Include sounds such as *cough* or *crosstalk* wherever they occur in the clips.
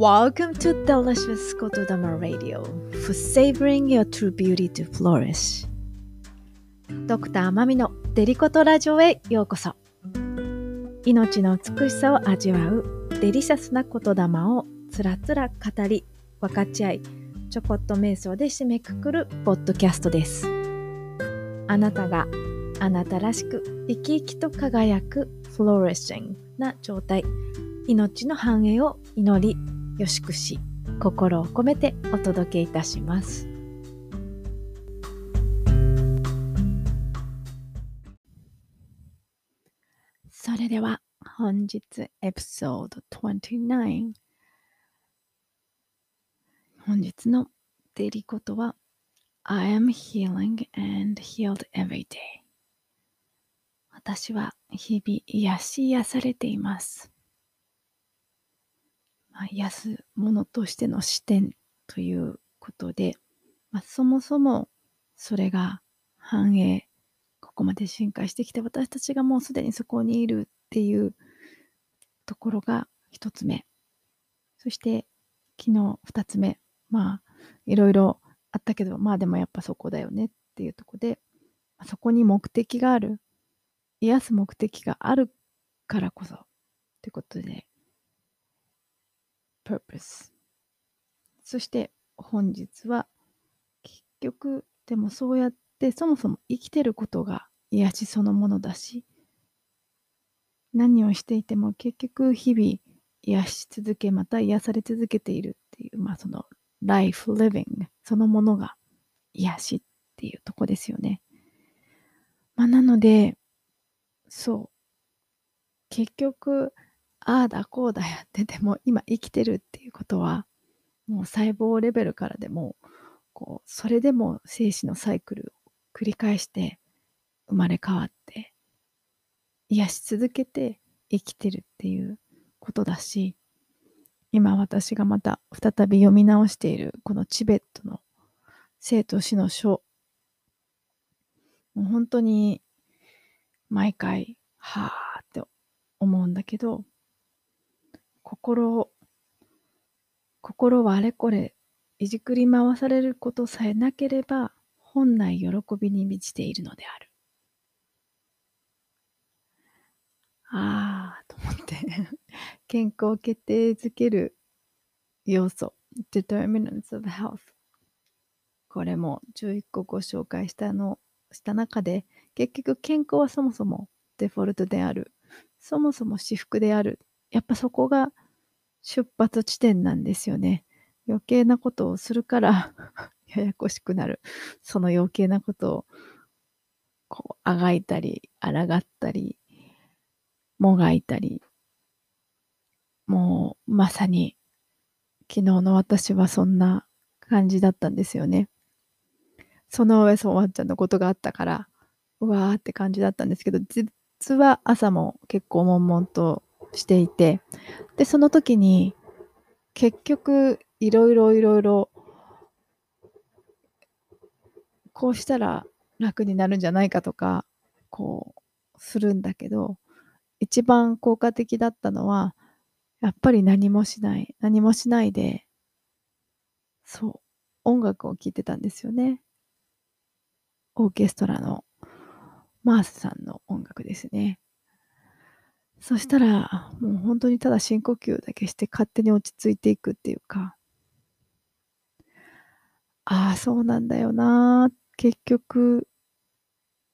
Welcome to Delicious Kotodama Radio. For savoring your true beauty to flourish. ドクターマミのデリコトラジオへようこそ命の美しさを味わうデリシャスな言霊をつらつら語り分かち合いちょこっと瞑想で締めくくるポッドキャストですあなたがあなたらしく生き生きと輝くフローレッシングな状態命の繁栄を祈りよしくし心を込めてお届けいたします。それでは本日エピソード29本日のデリコとは I am healing and healed every day 私は日々癒し癒されています。まあ、癒すものとしての視点ということで、まあ、そもそもそれが繁栄ここまで進化してきて私たちがもうすでにそこにいるっていうところが一つ目。そして昨日二つ目。まあいろいろあったけどまあでもやっぱそこだよねっていうとこでそこに目的がある癒す目的があるからこそってことで purpose そして本日は結局でもそうやってそもそも生きてることが癒しそのものだし何をしていても結局日々癒し続けまた癒され続けているっていうまあその life living そのものが癒しっていうとこですよね。まあなのでそう結局ああだこうだやってても今生きてるっていうことはもう細胞レベルからでもこうそれでも精子のサイクルを繰り返して生まれ変わって癒し続けて生きてるっていうことだし今私がまた再び読み直しているこのチベットの生と死の書もう本当に毎回はあって思うんだけど心、心はあれこれいじくり回されることさえなければ、本来喜びに満ちているのである。ああ、と思って *laughs* 健康を決定づける要素、determinants of health。これも11個ご紹介したの、した中で、結局健康はそもそもデフォルトである。そもそも私服である。やっぱそこが出発地点なんですよね。余計なことをするから *laughs* ややこしくなる。その余計なことを、こう、あがいたり、あらがったり、もがいたり、もう、まさに、昨日の私はそんな感じだったんですよね。その上、そうわっちゃんのことがあったから、うわーって感じだったんですけど、実は朝も結構悶々としていて、で、その時に、結局、いろいろいろいろ、こうしたら楽になるんじゃないかとか、こう、するんだけど、一番効果的だったのは、やっぱり何もしない。何もしないで、そう、音楽を聴いてたんですよね。オーケストラのマースさんの音楽ですね。そしたら、もう本当にただ深呼吸だけして勝手に落ち着いていくっていうか、ああ、そうなんだよな。結局、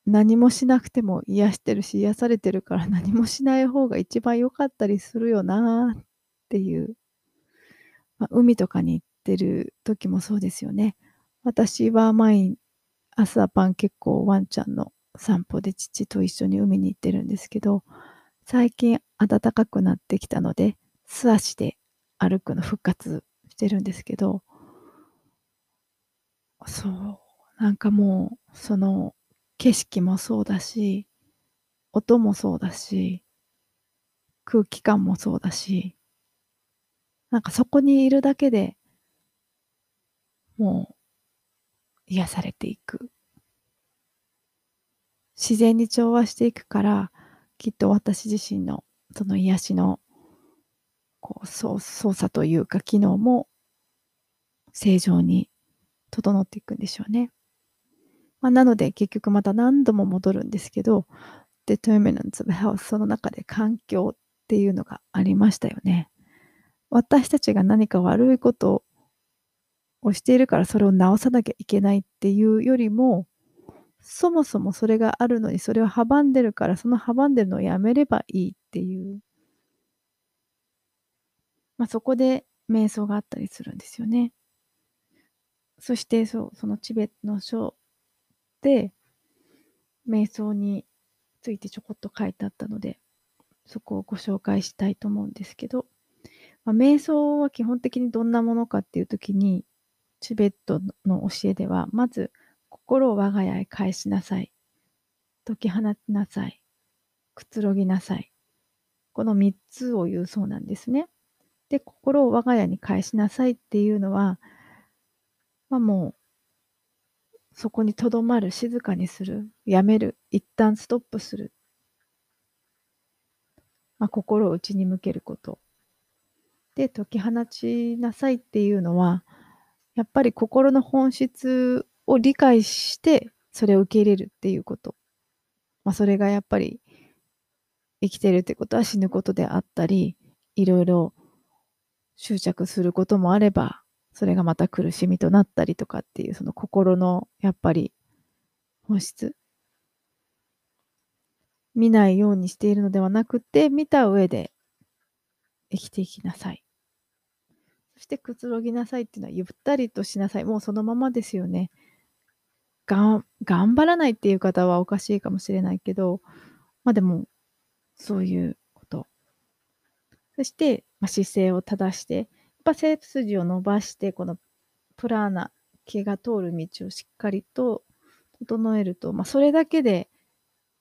何もしなくても癒してるし、癒されてるから何もしない方が一番良かったりするよなっていう。まあ、海とかに行ってる時もそうですよね。私は毎朝晩結構ワンちゃんの散歩で父と一緒に海に行ってるんですけど、最近暖かくなってきたので、素足で歩くの復活してるんですけど、そう、なんかもう、その景色もそうだし、音もそうだし、空気感もそうだし、なんかそこにいるだけでもう癒されていく。自然に調和していくから、きっと私自身のその癒しのこう操操作というか機能も正常に整っていくんでしょうね。まあ、なので結局また何度も戻るんですけど determinants of health その中で環境っていうのがありましたよね。私たちが何か悪いことをしているからそれを直さなきゃいけないっていうよりもそもそもそれがあるのにそれを阻んでるからその阻んでるのをやめればいいっていうまあ、そこで瞑想があったりするんですよね。そしてそう、そのチベットの書で、瞑想についてちょこっと書いてあったので、そこをご紹介したいと思うんですけど、まあ、瞑想は基本的にどんなものかっていうときに、チベットの教えでは、まず、心を我が家へ返しなさい。解き放ちなさい。くつろぎなさい。この三つを言うそうなんですね。で、心を我が家に返しなさいっていうのは、まあもう、そこにとどまる、静かにする、やめる、一旦ストップする。まあ、心を内に向けること。で、解き放ちなさいっていうのは、やっぱり心の本質を理解して、それを受け入れるっていうこと。まあ、それがやっぱり、生きてるってことは死ぬことであったり、いろいろ執着することもあれば、それがまた苦しみとなったりとかっていう、その心のやっぱり本質。見ないようにしているのではなくて、見た上で生きていきなさい。そしてくつろぎなさいっていうのはゆったりとしなさい。もうそのままですよね。がん、頑張らないっていう方はおかしいかもしれないけど、まあでも、そういうことそして、まあ、姿勢を正して、やっぱ背筋を伸ばして、このプラーナ、毛が通る道をしっかりと整えると、まあ、それだけで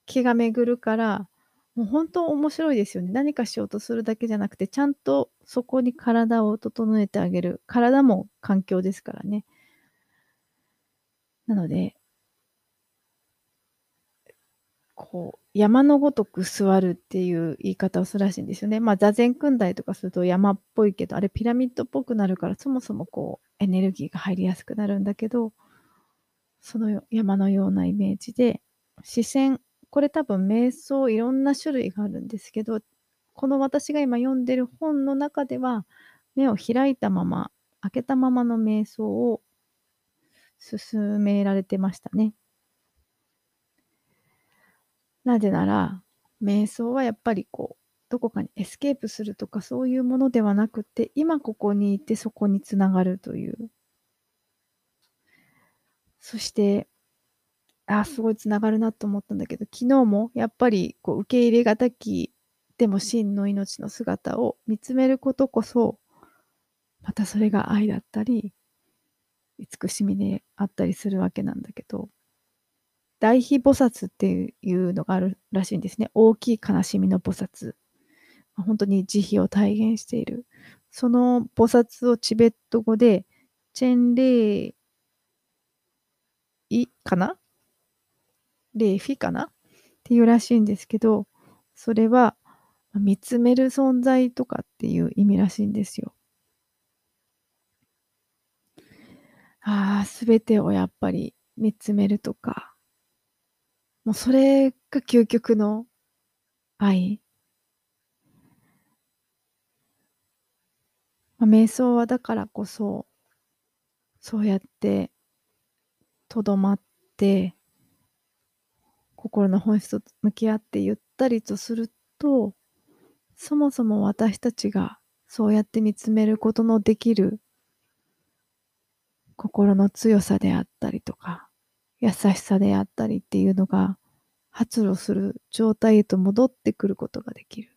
毛が巡るから、もう本当面白いですよね。何かしようとするだけじゃなくて、ちゃんとそこに体を整えてあげる。体も環境ですからね。なので、こう、山のごとく座るっていう言い方をするらしいんですよね。まあ、座禅組んだりとかすると山っぽいけど、あれピラミッドっぽくなるから、そもそもこう、エネルギーが入りやすくなるんだけど、その山のようなイメージで、視線、これ多分瞑想いろんな種類があるんですけど、この私が今読んでる本の中では、目を開いたまま、開けたままの瞑想を進められてましたね。なぜなら、瞑想はやっぱりこう、どこかにエスケープするとかそういうものではなくて、今ここにいてそこにつながるという。そして、あ、すごいつながるなと思ったんだけど、昨日もやっぱりこう受け入れがたき、でも真の命の姿を見つめることこそ、またそれが愛だったり、慈しみであったりするわけなんだけど、大悲菩薩っていうのがあるらしいんですね。大きい悲しみの菩薩。本当に慈悲を体現している。その菩薩をチベット語で、チェンレイかな？レーフィかな？っていうらしいんですけど、それは見つめる存在とかっていう意味らしいんですよ。ああ、すべてをやっぱり見つめるとか、もうそれが究極の愛。まあ、瞑想はだからこそ、そうやってとどまって、心の本質と向き合ってゆったりとすると、そもそも私たちがそうやって見つめることのできる心の強さであったりとか、優しさであったりっていうのが発露する状態へと戻ってくることができる。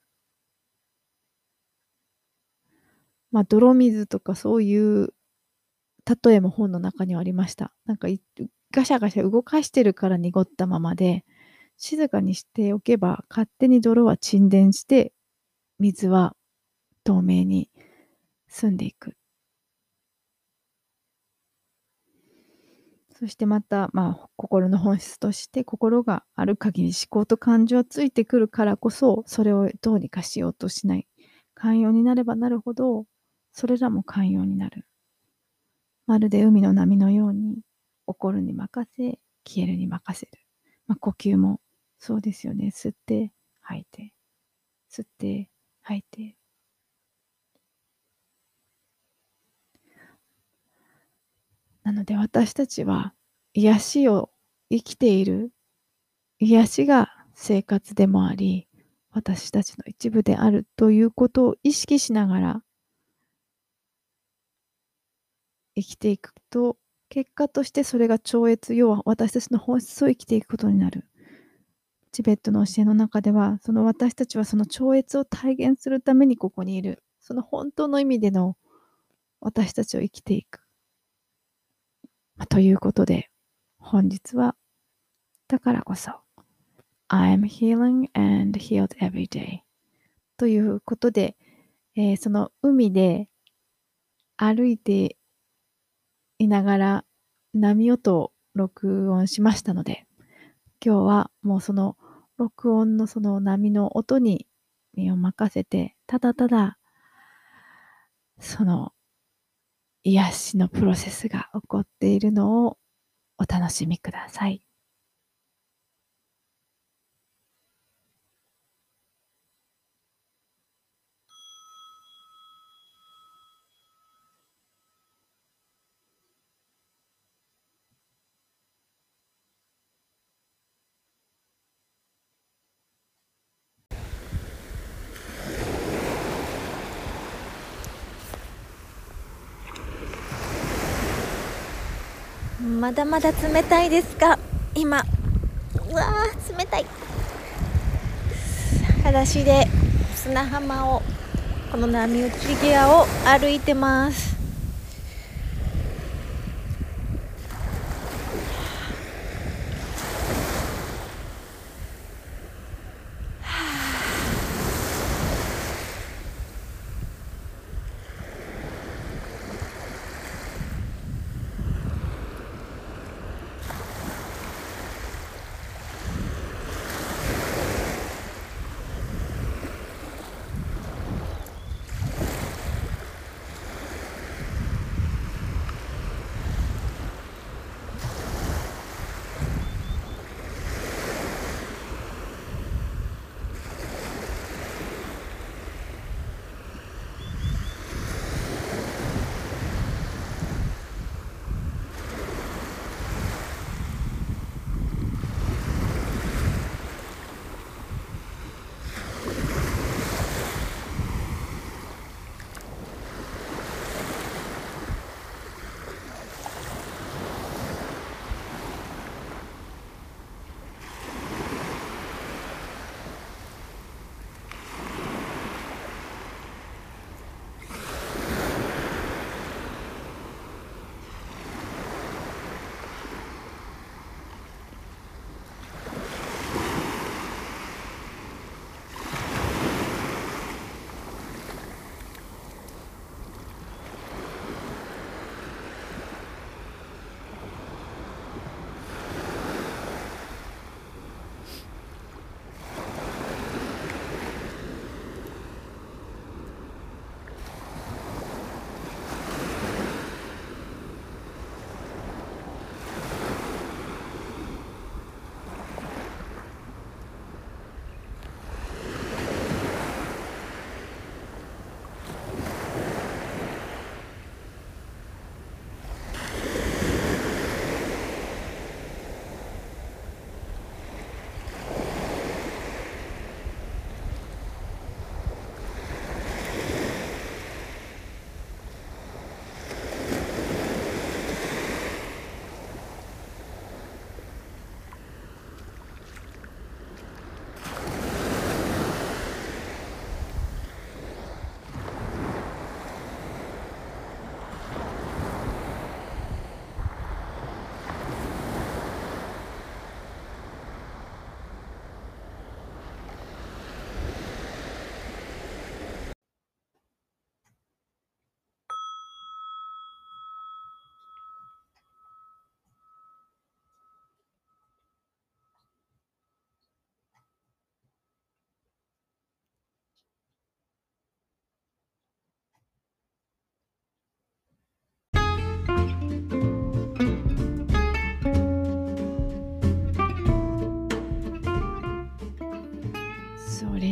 まあ、泥水とかそういう例えも本の中にはありました。なんかガシャガシャ動かしてるから濁ったままで、静かにしておけば勝手に泥は沈殿して、水は透明に澄んでいく。そしてまた、まあ、心の本質として心がある限り思考と感情はついてくるからこそ、それをどうにかしようとしない。寛容になればなるほど、それらも寛容になる。まるで海の波のように、起こるに任せ、消えるに任せる。まあ、呼吸もそうですよね。吸って、吐いて。吸って、吐いて。なので私たちは癒しを生きている癒しが生活でもあり私たちの一部であるということを意識しながら生きていくと結果としてそれが超越要は私たちの本質を生きていくことになる。チベットの教えの中ではその私たちはその超越を体現するためにここにいる。その本当の意味での私たちを生きていく。まあ、ということで、本日は、だからこそ、I'm healing and healed every day ということで、えー、その海で歩いていながら波音を録音しましたので、今日はもうその録音のその波の音に身を任せて、ただただ、その癒しのプロセスが起こっているのをお楽しみください。まだまだ冷たいですが今うわー冷たい。裸足で砂浜をこの波打ち際を歩いてます。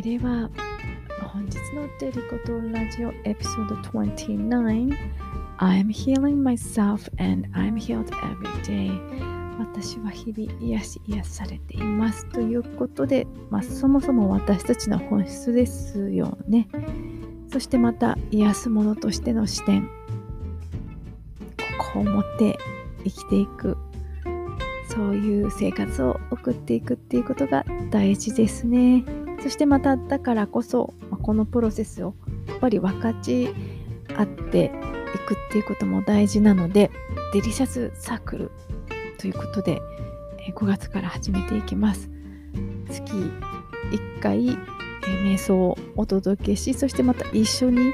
では本日のデリコとラジオエピソード29 I am healing myself and I'm healed every day. 私は日々癒し癒されていますということで、まあ、そもそも私たちの本質ですよね。そしてまた癒すものとしての視点。ここを持って生きていく。そういう生活を送っていくっていうことが大事ですね。そしてまただからこそこのプロセスをやっぱり分かち合っていくっていうことも大事なのでデリシャスサークルということで5月から始めていきます。月1回瞑想をお届けしそしてまた一緒に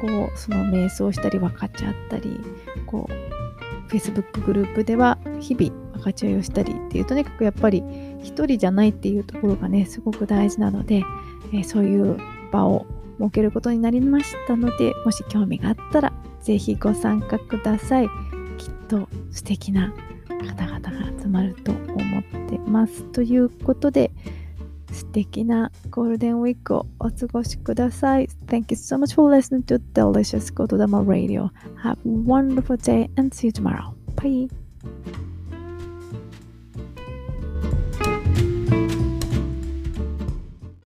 こうその瞑想したり分かち合ったりこう Facebook グループでは日々分かち合いをしたりっていうとにかくやっぱり一人じゃないっていうところがねすごく大事なので、えー、そういう場を設けることになりましたのでもし興味があったら是非ご参加くださいきっと素敵な方々が集まると思ってますということで素敵なゴールデンウィークをお過ごしください。Thank you so much for listening to Delicious Kododama Radio. Have a wonderful day and see you tomorrow. Bye.